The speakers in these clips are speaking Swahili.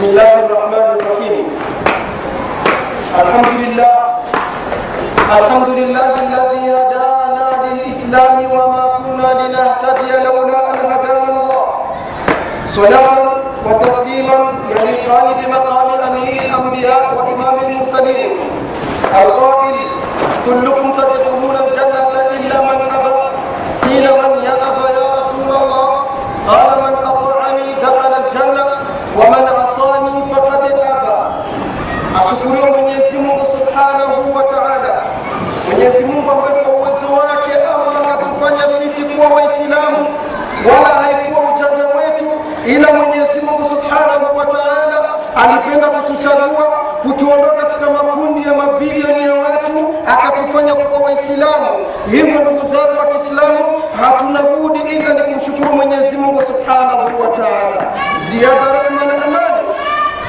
بسم الله الرحمن الرحيم. الحمد لله الحمد لله الذي هدانا للإسلام وما كنا لنهتدي لولا أن هدانا الله. صلاة وتسليما يليقان بمقام أمير الأنبياء وإمام المرسلين. القائل كلكم تدخلون akatufanya kuwa Waislamu. Hivyo ndugu zangu wa Kiislamu, hatuna budi ila ni kumshukuru Mwenyezi Mungu Subhanahu wa Ta'ala. Ziada rahma na amani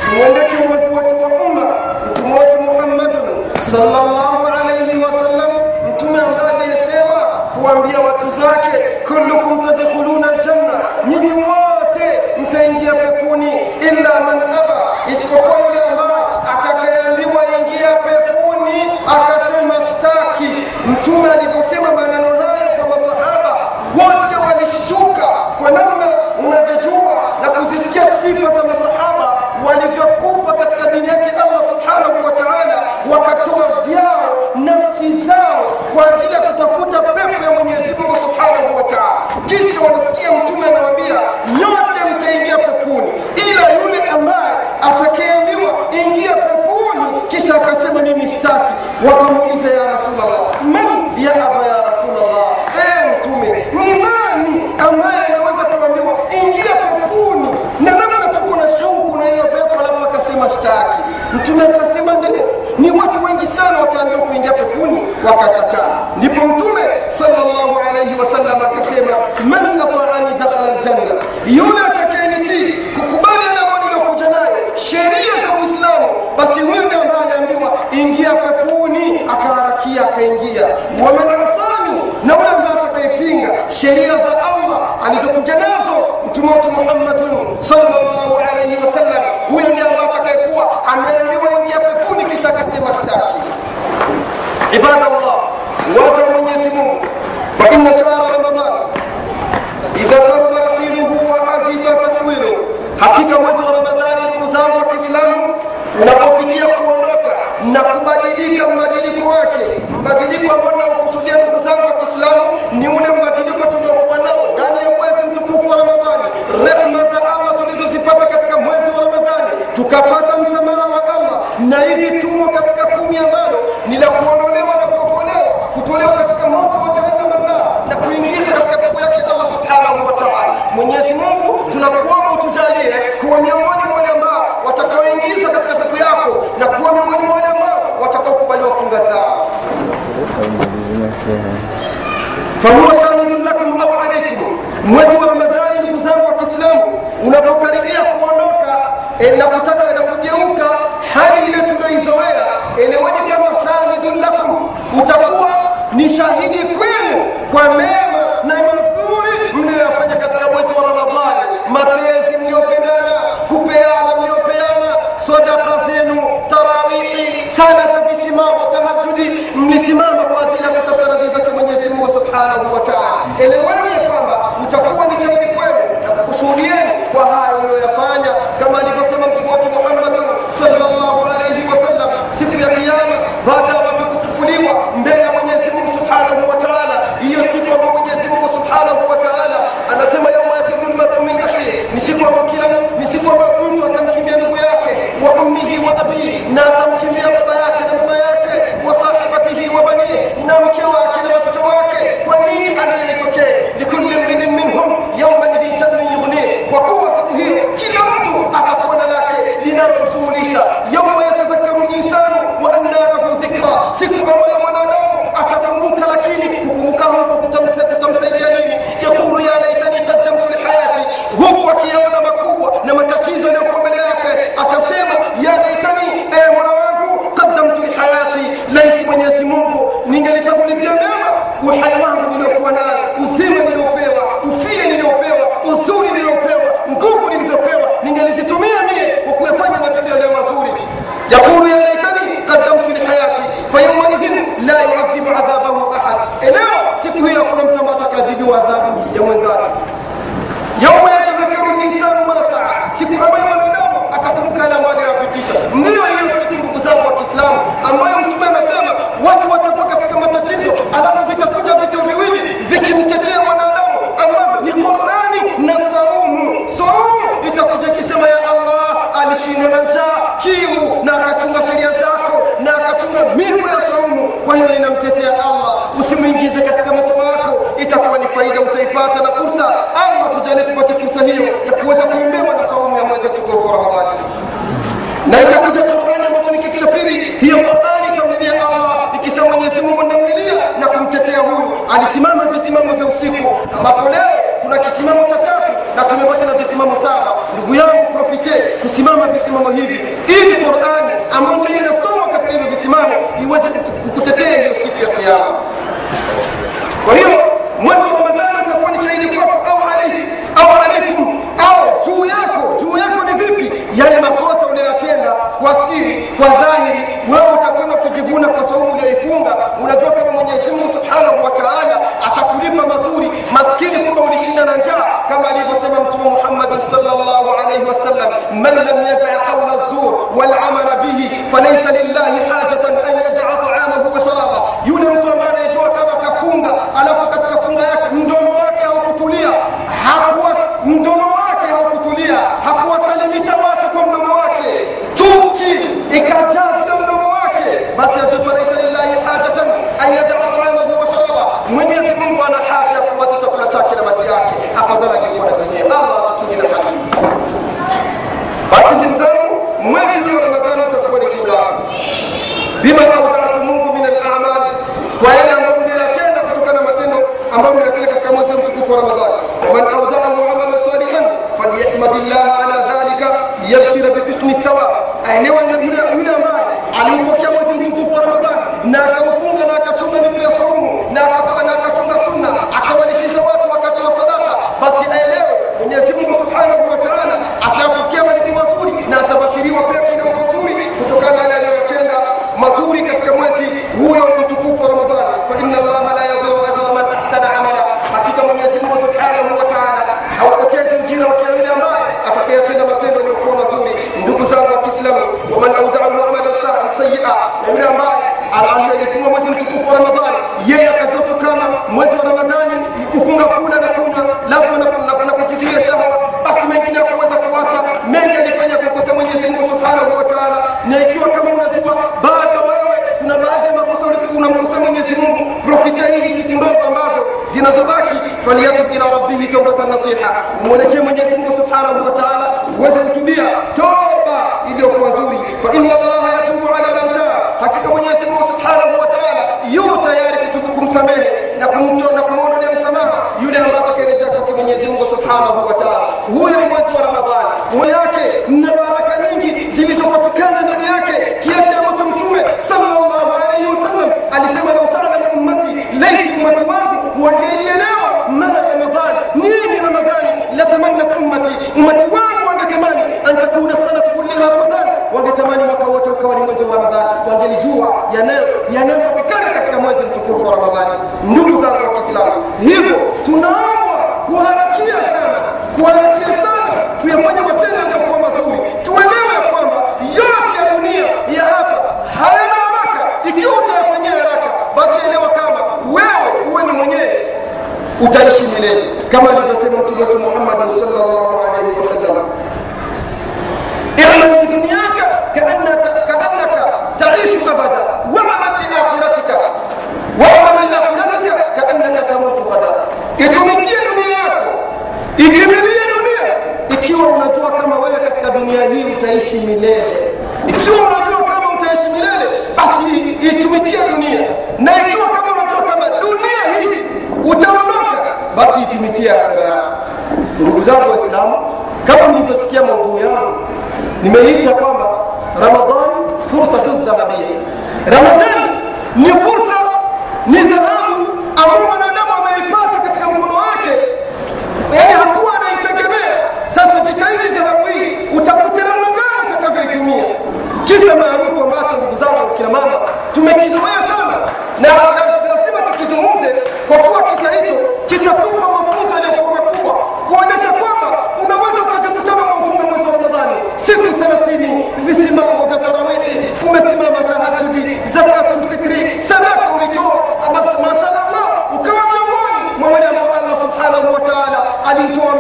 simwende kiongozi wetu wa umma mtume wetu Muhammadun sallallahu alayhi wasallam, mtume ambaye aliyesema kuambia watu zake, kullukum tadkhuluna aljanna, nyinyi wote mtaingia peponi, illa man aba, isipokuwa yule ambaye atakayeambiwa ingia peponi akasema staki. Mtume aliposema maneno hayo kwa masahaba wote walishtuka kwa namna unavyojua na kuzisikia sifa za masahaba walivyokufa katika dini yake Allah subhanahu wa ta'ala, wakatoa vyao nafsi zao kwa ajili ya kutafuta pepo ya Mwenyezi Mungu subhanahu wa ta'ala. Kisha wanasikia mtume anawaambia nyote mtaingia peponi, ila yule ambaye atakayeambiwa ingia peponi, kisha akasema mimi sitaki. Wakamuuliza ya rasulllah man ya aba ya rasulllah eh mtume, ni nani ambaye anaweza kuambiwa ingia peponi na namna tuko na shauku na hiyo pepo, alafu akasema shtaki. Mtume akasema ndio, ni watu wengi sana wataambiwa kuingia peponi, wakakataa. Ndipo Mtume sallallahu alaihi wasallam akasema, man ataani dakhala aljanna, yule atakayenitii kukubali yale ambayo niliokuja nayo, sheria za Uislamu, basi huyo ndiye ambaye anaambiwa ingia peponi, akaharakia akaingia. Waman asani, na yule ambaye atakayepinga sheria za Allah alizokuja nazo mtume wetu Muhammadun sallallahu alayhi wasallam, huyo ndiye ambaye atakayekuwa ameambiwa ingia peponi, kisha akasema sitaki. Ibadallah, waja wa Mwenyezi Mungu, fa inna Ramadan. Idha qaraba rahiluhu wa azifa tahwilu, hakika mwezi wa Ramadhani, ndugu zangu wa Kiislamu, unapofikia kuondoka na kubadilika mbadiliko wake, mbadiliko ambao tunaokusudia ndugu zangu wa Kiislamu ni ule mbadiliko tuliokuwa nao ndani ya mwezi mtukufu wa Ramadhani, rehma za Allah tulizozipata katika mwezi wa Ramadhani, tukapata msamaha wa Allah, na hivi tumo katika kumi ambalo ni la kuondolewa na kuokolewa, kutolewa katika moto wa jahannam na na kuingizwa katika pepo yake Allah subhanahu wa ta'ala. Mwenyezi Mungu, tunakuomba utujalie kuwa miongoni mwa wale ambao watakaoingizwa katika pepo yako na kuwa miongoni mwa wale ambao watakaokubaliwa funga zao. Fahuwa shahidun lakum au alaikum, mwezi wa Ramadhani, ndugu zangu wa Kiislamu, unapokaribia kuondoka e, na kutaka na kugeuka hali ile tulioizoea, eleweni kama shahidun lakum, utakuwa ni shahidi kwenu kwa yauma yatadhakaru linsanu ma saa, siku ambayo mwanadamu atakumbuka yale ambayo aliyopitisha. Ndiyo hiyo siku, ndugu zangu wa Kiislamu, ambayo Mtume anasema watu watakuwa katika matatizo, alafu vitakuja vitu viwili vikimtetea mwanadamu ambavyo ni Qur'ani na saumu. Saumu itakuja ikisema ya Allah alishinda na njaa, kiu na akachunga sheria zako na akachunga miko ya saumu, kwa hiyo inamtetea Allah. usimwingize katika moto wako, itakuwa ni faida utaipata na fursa tujalie tupate fursa hiyo ya kuweza kuombewa na saumu ya mwezi mtukufu ramadhani na ikakuja qurani ambacho ni kitu cha pili. Hiyo qurani itamlilia allah ikisema mwenyezi mungu namlilia na kumtetea huyu. Alisimama visimamo vya usiku ambapo leo tuna kisimamo cha tatu na tumebaki na visimamo saba. Ndugu yangu profite kusimama visimamo hivi. Ili qurani ambayo inasoma katika hivyo visimamo iweze kukutetea hiyo siku ya kiama kwa dhahiri wewe utakwenda kujivuna kwa saumu uliyoifunga unajua kama mwenyezi mungu subhanahu wa taala atakulipa mazuri maskini kumbe ulishinda na njaa kama alivyosema mtume muhammadin salllahu alaihi wasallam man lam yadaa qaula zur walamala bihi falaisa lillahi hajatan an yadaa alifunga mwezi mtukufu wa ramadhani. Yeye akajua kama mwezi wa ramadhani ni kufunga kula na kunywa. Lazima na kujizuia shahawa. Basi mengine ya kuweza kuacha mengi alifanya kumkosea mwenyezi mungu subhanahu wa taala. Na ikiwa kama unajua bado wewe kuna baadhi ya makosa unamkosea mwenyezi mungu. Profita hizi siku ndogo ambazo zinazobaki faliyatub ila rabbihi taubatan nasiha. Umwelekee mwenyezi mungu subhanahu wa taala uweze kutubia toba iliyokuwa nzuri fa inna allaha yatubu ala man taa hakika mwenyezi mungu subhanahu wa taala yu tayari kumsamehe na kumwondolea msamaha yule ambaye atakayerejea kwake mwenyezi mungu subhanahu wa taala huyo ni mwezi wa ramadhani mwezi yake na baraka nyingi zilizopatikana ndani yake kiasi ambacho mtume sallallahu alaihi wasallam alisema lau taalamu ummati laiti ummati wangu wangelielewa ma ramadhan nini ramadhani latamannat ummati ummati wangu wangetamani an takuna sanatu kulliha ramadhan wangetamani mwaka wote ukawa ni mwezi wa ramadhani wangelijua yanayopatikana katika mwezi mtukufu wa ramadhani ndugu zangu wa kiislamu. Hivyo tunaombwa kuharakia sana kuharakia sana kuyafanya matendo yaliyokuwa mazuri. Tuelewe ya kwamba yote ya dunia ya hapa hayana haraka. Ikiwa utayafanyia haraka basi elewa kama wewe uwe ni mwenyewe. Utaishi milele. Kama alivyosema mtume wetu Muhammad salllahu utaishi milele. Ikiwa unajua kama utaishi milele basi itumikie dunia. Na ikiwa kama unajua kama dunia hii utaondoka basi itumikie akhira ndugu zangu waislamu kama mlivyosikia maudhuu yangu nimeita kwamba ramadhan fursatu dhahabia. Ramadhani ni fursa ni dhahabu ambayo mwanadamu ameipata katika mkono wake. Yaani kupitia maarifa ambacho ndugu zangu kina mama tumekizoea sana. Na lazima tukizungumze, kwa kuwa kisa hicho kitatupa mafunzo yaliyokuwa makubwa, kuonyesha kwamba unaweza ukajikutana maufunga mwezi wa Ramadhani. Siku 30 visimamo vya tarawihi, umesimama tahajudi, zakatul fitri, sadaka ulitoa, mashallah, ukawa miongoni mwa wale Allah subhanahu wataala alimtoa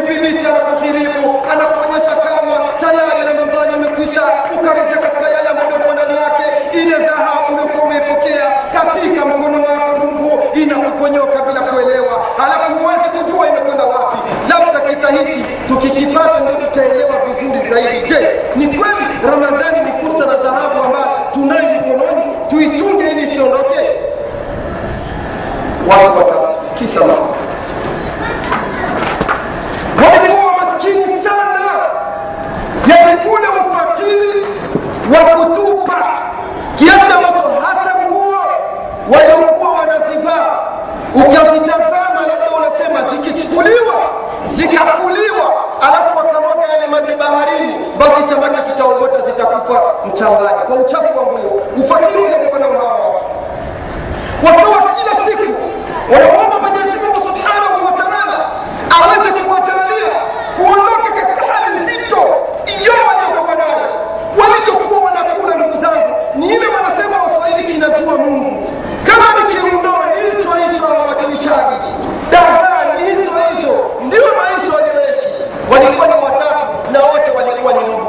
Ibilisi anakudhiribu, anakuonyesha kama tayari Ramadhani imekwisha, ukarejea katika yale ambayo uko ndani yake. Ile dhahabu uliokuwa umeipokea katika mkono wako, ndugu, inakuponyoka bila kuelewa, alafu huwezi kujua imekwenda wapi. Labda kisa hichi tukikipata ndio tutaelewa vizuri zaidi. Je, ni kweli Ramadhani ni fursa na dhahabu ambayo tunayo mikononi? Tuichunge ili isiondoke. Watu watatu, kisa moja wa kutupa kiasi ambacho hata nguo waliokuwa wanazivaa ukazitazama labda unasema zikichukuliwa zikafuliwa alafu wakamwaga yale maji baharini basi samaki tutaogota zitakufa mchangani. Kwa uchafu wa nguo ufakiri waliokuwa nao hawa watu. Wakawa kila siku wanamwomba mwenyezi mungu subhanahu wa taala aweze kuwajalia kuondoka katika hali nzito iyo waliokuwa nayo walichokuwa wanakula ndugu zangu ni ile wanasema waswahili kinajua mungu kama ni kirundoni hicho hicho wabadilishaji dagaa ni hizo hizo ndio maisha walioishi walikuwa ni watatu na wote walikuwa ni ndugu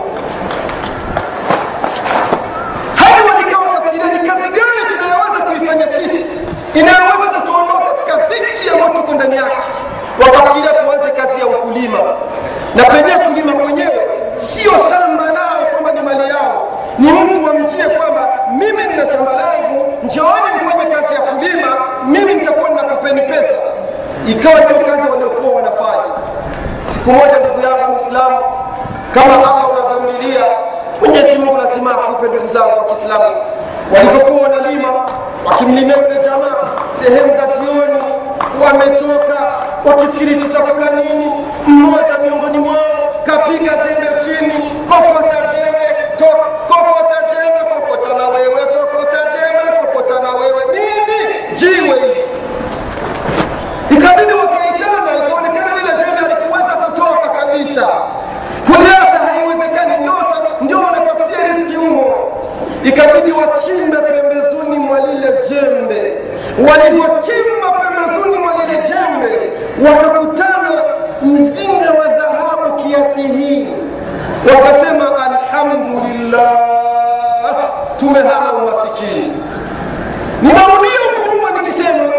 hadi walikaa wakafikiria ni kazi gani tunayoweza kuifanya sisi inayoweza kutuondoa katika dhiki ambayo tuko ndani yake wakafikiria tuanze kazi ya ukulima na penyewe kulima kwenyewe sio shamba lao kwamba ni mali yao ni mtu wamjie kwamba mimi nina shamba langu njooni mfanye kazi ya kulima mimi nitakuwa ninakupeni pesa ikawa ndio kazi waliokuwa wanafanya. Siku moja ndugu yangu Muislamu, kama allah unavyomlilia mwenyezi mungu lazima akupe ndugu zangu wa kiislamu. Walipokuwa wanalima wakimlimia yule jamaa sehemu za jioni wamechoka wakifikiri tutakula nini? Mmoja miongoni mwao kapiga jembe chini kokota jembe to, kokota jembe kokota na wewe kokota jembe kokota na wewe nini jiwe hivi ikabidi wakaitana ikaonekana lile jembe alikuweza kutoka kabisa kuliacha haiwezekani ndio ndio wanatafutia riski humo ikabidi wachimbe pembezoni mwa lile jembe. Walivyochimba pembezoni mwa lile jembe wakakutana mzinga wa dhahabu kiasi hii. Wakasema alhamdulillah tumehama umasikini ninarudia huko nyuma nikisema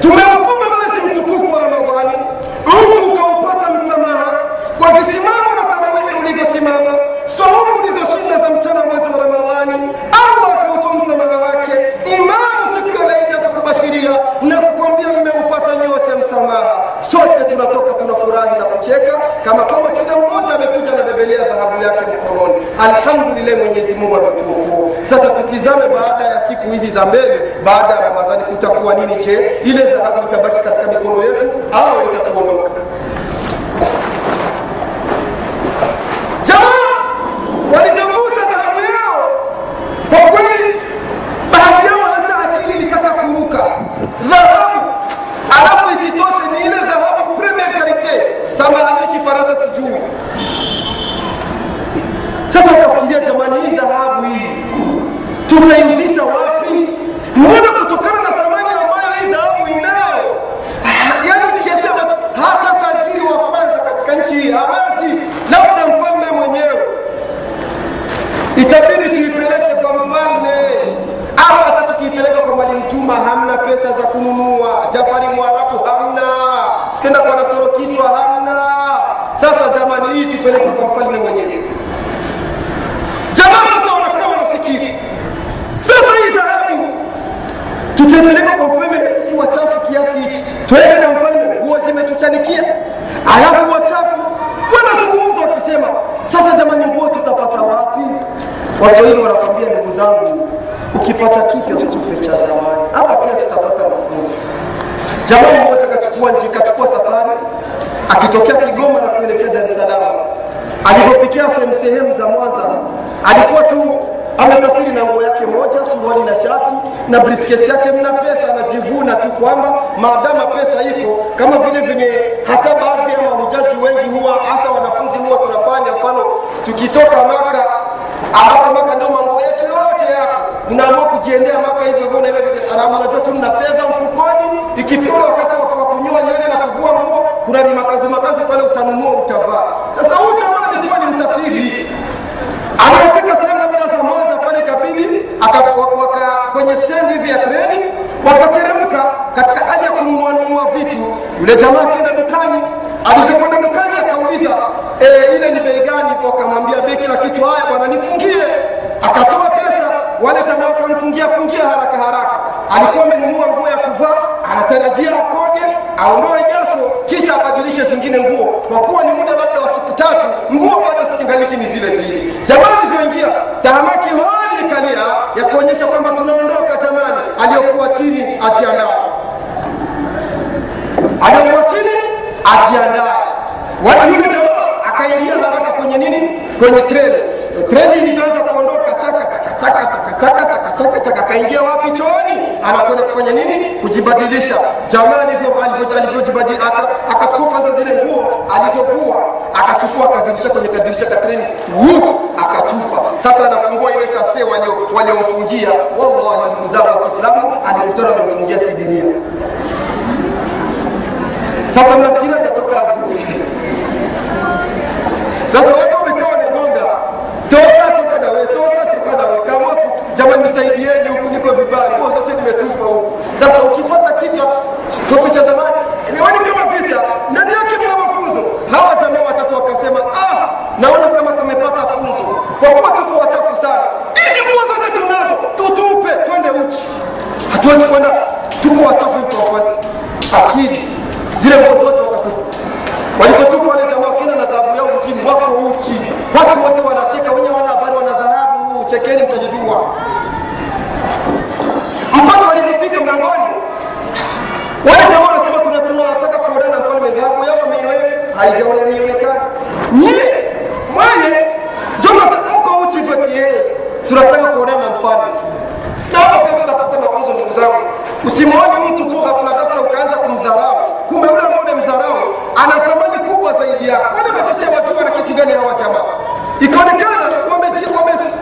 tumeufunga mwezi mtukufu wa ramadhani mtu ukaupata msamaha kwa visimamo na tarawihi ulivyosimama saumu ulizoshinda za mchana mwezi wa ramadhani allah akautoa msamaha wake imamu siku ya laidi akakubashiria na kukwambia mmeupata nyote msamaha sote tunatoka tunafurahi na kucheka kama kwamba kila mmoja amekuja na bebelea dhahabu yake mkononi alhamdulillah mwenyezi mungu ametuokoa sasa tutizame baada ya siku hizi za mbele baada ya ramadhani kutakuwa nini? Je ile dhahabu itabaki katika mikono yetu au itatuondoka jamaa walivyogusa dhahabu yao kwa kweli baadhi yao hata akili ilitaka kuruka dhahabu alafu isitoshe ni ile dhahabu premier karite samahani kifaransa sijui sasa ukafikiria jamani hii dhahabu hii tunaihusisha wapi mbona kutokana na thamani ambayo hii dhahabu inayo yaani kiasi ambacho hata tajiri wa kwanza katika nchi hii hawezi labda mfalme mwenyewe itabidi tuipeleke kwa mfalme au hata tukiipeleka kwa mwalimu Juma hamna pesa za kununua, Jafari Mwarabu hamna, tukienda kwa Nasoro kichwa hamna. Sasa jamani, hii tupeleke kwa mfalme mwenyewe. Jamaa sasa wanakaa wanafikiri, sasa hii dhahabu tutaipeleka kwa mfalme na sisi wachafu kiasi hichi, twende na mfalme, nguo zimetuchanikia, alafu wachafu wanazungumza wakisema, sasa jamani, nguo tutapata wapi? Waswahili wanakwambia ndugu zangu, ukipata kipya usitupe cha zamani. Hapa pia tutapata mafunzo. Jamani, mmoja kachukua njia, kachukua safari akitokea Kigoma na kuelekea Dar es Salaam. Alipofikia sehemu sehemu za Mwanza, alikuwa tu amesafiri na nguo yake moja, suruali na shati na briefcase yake, mna pesa, anajivuna tu kwamba maadama pesa iko, kama vile vyenye hata baadhi ya mahujaji wengi huwa hasa wanafunzi huwa tunafanya mfano, tukitoka Maka ambapo Maka ndio mambo yetu yote yako, unaamua kujiendea Maka hivyo hivyo na hivyo haramu, unajua tu mna fedha mfukoni, ikifika wakati wa kunyoa nywele na kuvua nguo, kuna ni makazi makazi pale, utanunua utavaa. Sasa huyu jamaa alikuwa ni msafiri alipofika sehemu labda za Mwanza pale kabidi aka, waka, kwenye stendi hivi ya treni wakateremka katika hali ya vitu. Yule jamaa akaenda dukani alivyokwenda dukani akauliza e, ile ni bei gani? Wakamwambia bei kila kitu. Haya bwana nifungie. Akatoa pesa wale jamaa wakamfungia fungia haraka haraka. Alikuwa amenunua nguo ya kuvaa anatarajia akoje, aondoe jasho kisha abadilishe zingine nguo. Kwa kuwa ni muda labda wa siku tatu nguo bado sikingaliki ni zile zile. Jamaa alivyoingia tahamaki holi aliyokuwa chini atiandae, aliyokuwa chini atiandae. Yule jamaa akaingia haraka kwenye nini, kwenye treni. Treni ilivyoanza kuondoka, chaka chaka chaka chaka chaka chaka chaka akaingia wapi chooni? Anakwenda kufanya nini? Kujibadilisha. Jamaa alivyojibadilisha akachukua kwanza zile nguo alizovua akachukua akazirusha kwenye kadirisha ka akatupa. Sasa anafungua ile sashe waliomfungia. Wallahi ndugu zangu wa kiislamu alikutana amemfungia sidiria. Sasa mnafikiri atatokaje sasa watu wamekaa wamegonga toka toka dawe toka toka dawe kama jamani nisaidieni huku niko vibaya. Nguo zote nimetupa huku. Sasa ukipata kipya tope cha zamani nioni kama visa. Ndani yake mna mafunzo. Hawa jamaa watatu wakasema ah naona kama tumepata funzo. Kwa kuwa tuko wachafu sana. Hizi nguo zote tunazo tutupe twende uchi. Hatuwezi kwenda tuko wachafu akili. Zile nguo zote wakatupa walipotupa wale jamaa wakenda na dhahabu yao mjini wako uchi watu wote wanacheka wenye wana habari wana dhahabu chekeni mtajijua mpaka walipofika mlangoni wale jamaa wanasema tunataka kuonana mfalme dhahabu yao wameiweka haionekani nyie mwenye jona mko uchi vati yeye tunataka kuonana na mfalme na hapa pia tunapata mafunzo ndugu zangu usimwone mtu tu ghafla ghafla ukaanza kumdharau kumbe yule ambao unamdharau ana thamani kubwa zaidi yako wale matosha wajua na kitu gani hawa jamaa ikaonekana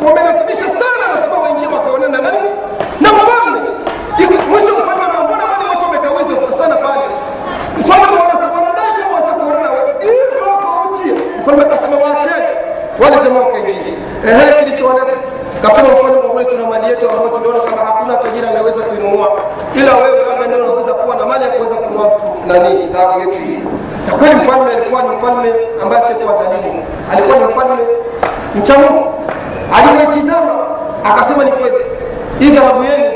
wamerasibisha sana nasema waingie wakaonana nani na mfalme. Mwisho mfalme anaambona wale watu wamekawiza sana pale? Mfalme wanadai watakuonana hivyo wakautia mfalme akasema waacheni wale jamaa wakaingia. Ehe kilichowaleta kasema mfalme, kwa kweli tuna mali yetu ambayo tuliona kama hakuna tajiri anaweza kuinunua. Ila wewe labda ndio unaweza kuwa na mali ya kuweza kununua nani dhahabu yetu hii. Na kweli mfalme alikuwa ni mfalme ambaye asiyekuwa dhalimu. Alikuwa ni mfalme mcha Mungu alipoitizama akasema ni kweli. Hii dhahabu yenu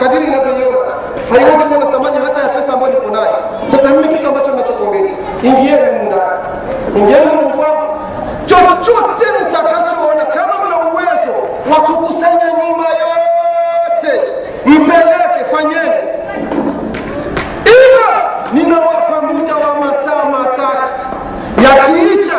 kadiri inavyoiona haiwezi kuwa na thamani hata ya pesa ambayo niko nayo. Sasa mimi kitu ambacho ninachokuombeni ingieni mundani ndani. Ingieni humu kwangu. Chochote mtakachoona kama mna uwezo wa kukusanya nyumba yote mpeleke fanyeni. Ila ninawapa muda wa masaa matatu. Yakiisha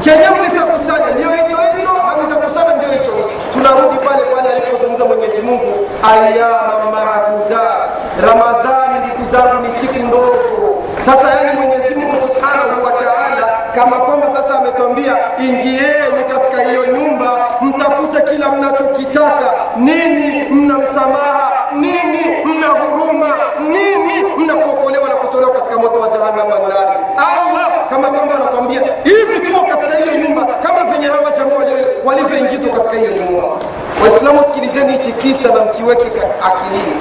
chenye mlisakusanya ndio hicho hicho hamjakusanya ndio hicho hicho tunarudi pale pale alipozungumza mwenyezi mungu ayama maadudat, ramadhani ndugu zangu ni siku ndogo. Sasa yani mwenyezi mungu subhanahu wa taala kama kwamba sasa ametwambia ingieni katika hiyo nyumba mtafute kila mnachokitaka. Nini mna msamaha? Nini mna huruma? Nini mna kuokolewa na kutolewa katika moto wa jahannama nari allah kama kwamba anatwambia hivi tumo katika hiyo nyumba kama venye hawa jamaa walivyoingizwa katika hiyo nyumba. Waislamu sikilizeni hichi kisa na mkiweke akilini.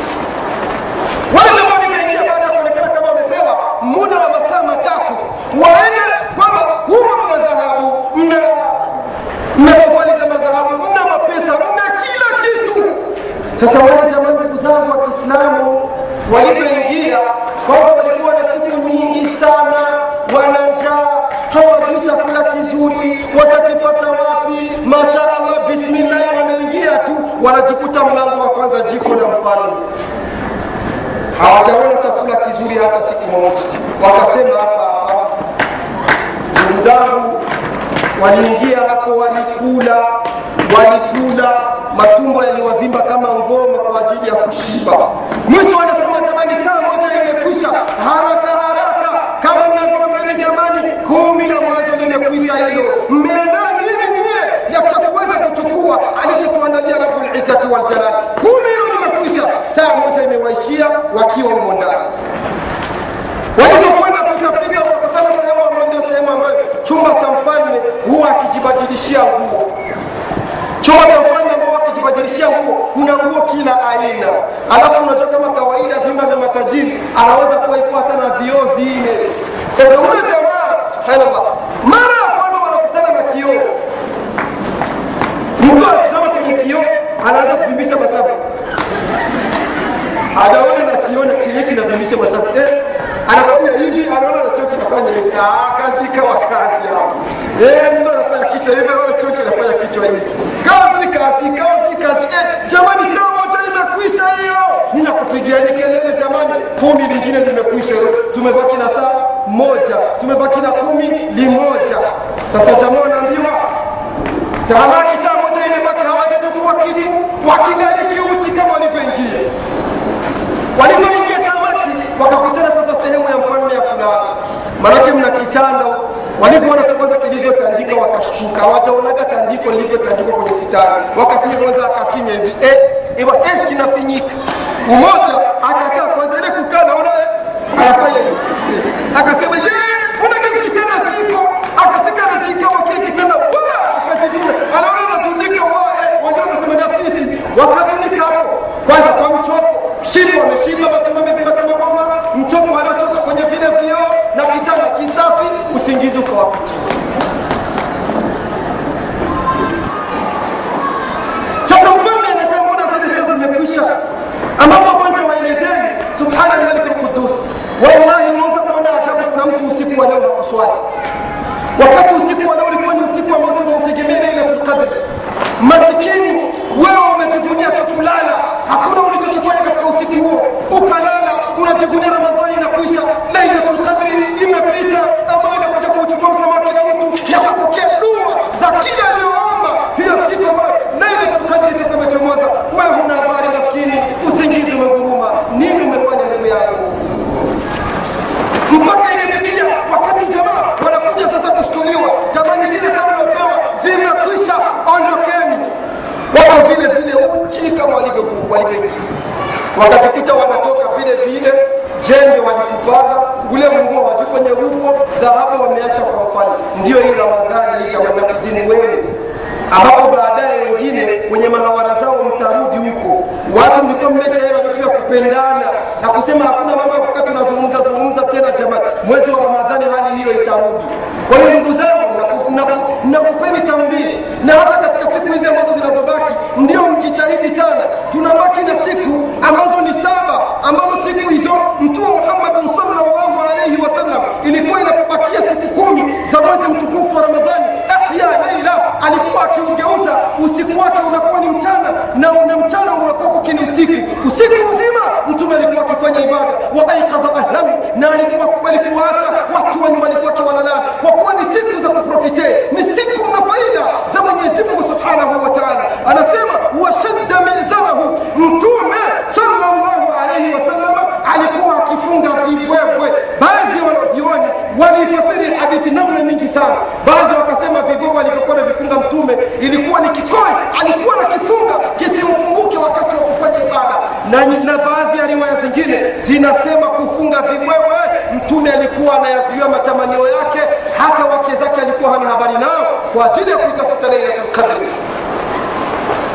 Wale jamaa walivyoingia baada ya kuonekana kama wamepewa muda wa masaa matatu waende kwamba humo mna dhahabu mna mna tofali za madhahabu mna mapesa mna kila kitu. Sasa wale jamaa ndugu zangu wa kiislamu walivyoingia kwamba walikuwa na siku nyingi sana wanajaa hawajui chakula kizuri watakipata wanajikuta mlango wa kwanza jiko la mfalme. Hawajaona chakula kizuri hata siku moja. Wakasema hapa hapa. Ndugu zangu waliingia hapo walikula walikula. Matumbo yaliwavimba kama ngoma kwa ajili ya kushiba. Mwisho wanasema jamani saa moja imekwisha haraka haraka kama mnavyoambeni jamani kumi na mwanzo limekwisha hilo mmeandaa nini nyie ya cha kuweza kuchukua alichotuandalia rabulizzati waljalal kumi hilo limekwisha saa moja imewaishia wakiwa humo ndani. Walivyokwenda pikapika wakakutana sehemu ambayo ndio sehemu ambayo chumba cha mfalme huwa akijibadilishia nguo. Chumba cha mfalme ambao wakijibadilishia nguo kuna nguo kila aina. Alafu unajua kama kawaida vyumba vya matajiri anaweza kuwa hata na vioo vine sasa ule jamaa subhanallah mara ya kwanza wanakutana na kioo mtu anatizama kwenye kioo anaanza kuvimbisha mashavu anaona na kioo na chenye kinavimbisha mashavu eh, anafanya hivi anaona na kioo kinafanya hivi ah, kazi ikawa kazi hapo eh, mtu anafanya kichwa hivi anaona kioo kinafanya kichwa hivi kazi kazi kazi kazi eh, jamani saa moja imekwisha hiyo ninakupigiani kelele jamani kumi lingine limekwisha hilo tumebaki na saa moja tumebaki na kumi limoja sasa jamaa wanaambiwa tahamaki saa moja imebaki hawajachukua kitu wakingali kiuchi kama walivyoingia walivyoingia tamaki wakakutana sasa sehemu ya mfalme ya kulala manake mna kitanda walivyoona tu kwanza kilivyotandika wakashtuka hawajaonaga lilivyotandikwa kwenye kitani, wakafinya kwanza akafinya hivi eh, iwa, eh, kinafinyika umoja akakaa kwanza ile kukaa naona anafanya hivi eh. akasema سبحان الملك القدوس. والله ما زقنا جبك لم توسك ولولا قصوان وكتوسك ولولا كون يوسك وموتنا وتجمعنا إلى القدر. مسكيني wewe umejivunia tukulala hakuna ulichokifanya katika usiku huo ukalala unajivunia ramadhani wakajikuta wanatoka vile vile jembe walitupaga ule munguo waju kwenye huko dhahabu wameacha kwa mfalme ndio hii ramadhani hii jamani kuzimu wenu ambapo baadaye wengine wenye mahawara zao mtarudi huko. Watu mlikuwa mmeshaenda vitu vya kupendana na kusema hakuna mambo ya kukaa tunazungumza zungumza tena jamani. Mwezi wa ramadhani hali hiyo itarudi. Kwa hiyo ndugu zangu nakupeni tambii na hasa katika siku hizi ambazo zinazobaki ndio mjitahidi sana tunabaki na siku ambazo ni saba ambazo siku hizo mtume muhammadin salllahu alaihi wasallam ilikuwa inapobakia siku kumi za mwezi mtukufu wa ramadhani ahya laila alikuwa akiugeuza usiku wake unakuwa ni mchana na una mchana unakuwa kini usiku usiku mzima mtume alikuwa akifanya ibada wa aikadha ahlahu na alikuwa alikuwaacha watu wa nyumbani kwake wanalala kwa kuwa ni siku za kuprofite ni siku mna faida za mwenyezi mungu subhanahu wa taala anasema washadda mizarahu mtume sallallahu alaihi wasallama alikuwa akifunga vibwebwe baadhi ya wanavyuoni waliifasiri hadithi namna nyingi sana baadhi wakasema vibwebwe alivyokuwa navifunga mtume ilikuwa ni kikoi alikuwa na kifunga kisimfunguke wakati wa kufanya ibada na, na baadhi ya zinasema kufunga vibwebwe. Mtume alikuwa anayaziwia matamanio yake hata wake zake alikuwa hana habari nao kwa ajili ya kuitafuta lailatul qadri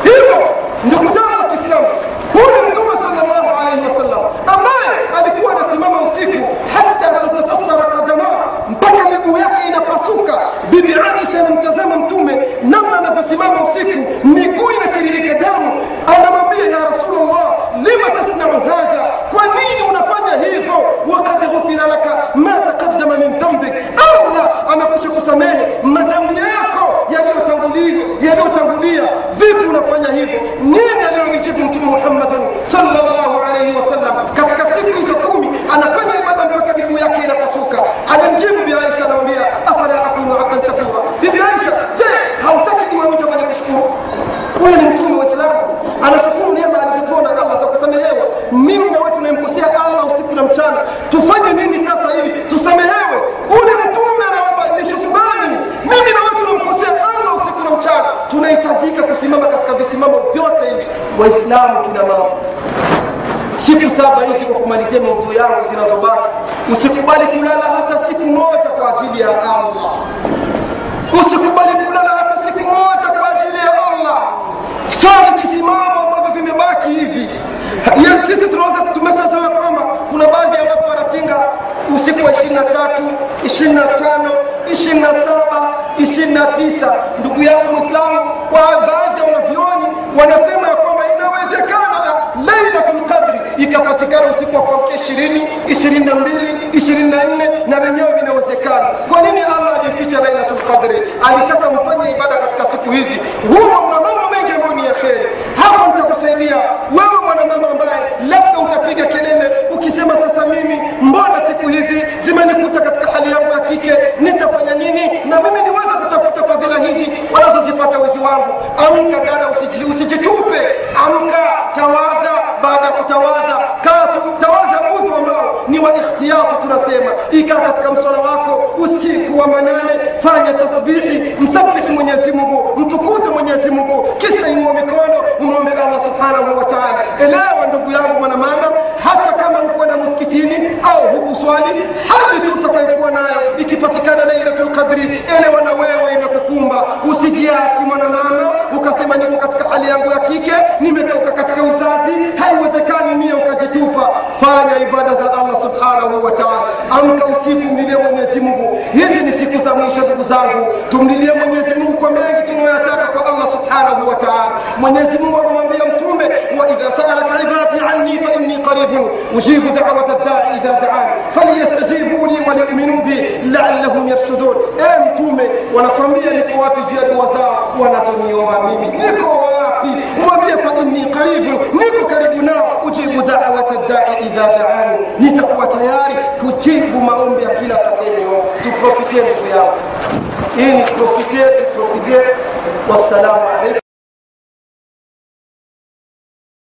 hivyo ndugu zangu wa kiislamu huu ni mtume salllahu alaihi wasallam ambaye alikuwa anasimama usiku hata tatafatara kadama mpaka miguu yake inapasuka. Bibi aisha anamtazama mtume namna anavyosimama usiku miguu inatiririka damu. Anamwambia ya rasulllah lima tasnau hadha kwa nini unafanya hivyo wakad ghufira laka ma taqaddama min dhambik allah amekusha kusamehe madhambi yako yaliyotangulia vipi unafanya hivyo nini alilonijibu mtume muhammadin sallallahu alaihi wasallam katika siku hizo kumi anafanya ibada mpaka miguu yake inapasuka. Alimjibu bi anamwambia afala akunu abdan shakura bibi aisha je hautaki diwe mtu mwenye kushukuru huyu ni mtume wa islamu anashukuru neema alizopewa na allah za kusamehewa mimi na wewe tunayemkosea allah usiku na mchana tufanye nini sasa ili tusamehewe huyu ni mtume anaomba ni shukurani mimi na wewe tunamkosea allah usiku na mchana tunahitajika kusimama katika visimamo vyote hivi waislamu kina mama siku saba hizi kwa kumalizia maudhui yangu zinazobaki usikubali kulala hata siku moja kwa ajili ya allah. Usikubali kulala hata siku moja kwa ajili ya allah. Swali kisimama ambavyo vimebaki hivi. Sisi tunaweza tumeshazoea kwamba kuna baadhi ya watu usiku wa 23 25 27 29 ndugu yangu mwislamu baadhi ya wanavyoni wanasema ya qadri ikapatikana usiku wa kuamkia 20 22 24 na nne na vyenyewe vinawezekana. Kwa nini allah alificha lailatul qadri? Alitaka mfanye ibada katika siku hizi. Humo mna mambo mengi ambayo ni ya kheri. Hapo nitakusaidia. Wewe mwanamama ambaye labda utapiga kelele ukisema sasa mimi mbona siku hizi zimenikuta katika hali yangu ya kike? Nitafanya nini? Na mimi niweze kutafuta fadhila hizi wanazozipata wezi wangu. Amka dada usijitupe. Amka tawadha baada ya kutawadha tawadha udhu ambao ni wa ikhtiyati tunasema. Ikaa katika msala wako usiku wa manane fanya tasbihi msabihi mwenyezi mungu mtukuze mwenyezi mungu kisha inua mikono umwombe allah subhanahu wa taala. Elewa ndugu yangu mwanamama hata kama hukwenda msikitini au hukuswali hadi tu utakayokuwa nayo ikipatikana lailatul qadri elewa na wewe imekukumba. Usijiachi mwanamama ukasema niko katika hali yangu ya kike nimetoka za allah subhanahu wa taala amka usiku mlilie mwenyezi mungu hizi ni siku za mwisho ndugu zangu tumlilie mwenyezi mungu kwa mengi tunayoyataka kwa allah subhanahu wa taala mwenyezi mungu amemwambia mtume wa idha saalaka ibadi anni fa inni qaribun ujibu dawata ddai idha daan falyastajibu li waliyuminu bi laallahum yarshudun e mtume wanakwambia niko wapi juu ya dua zao wanazoniomba mimi niko wapi mwambie fa inni qaribun niko karibu nao ujibu dawata ddai idha daan nitakuwa tayari kujibu maombi ya kila atakayenio tuprofitie ndugu yao hii ni profitie tuprofitie wassalamu alaikum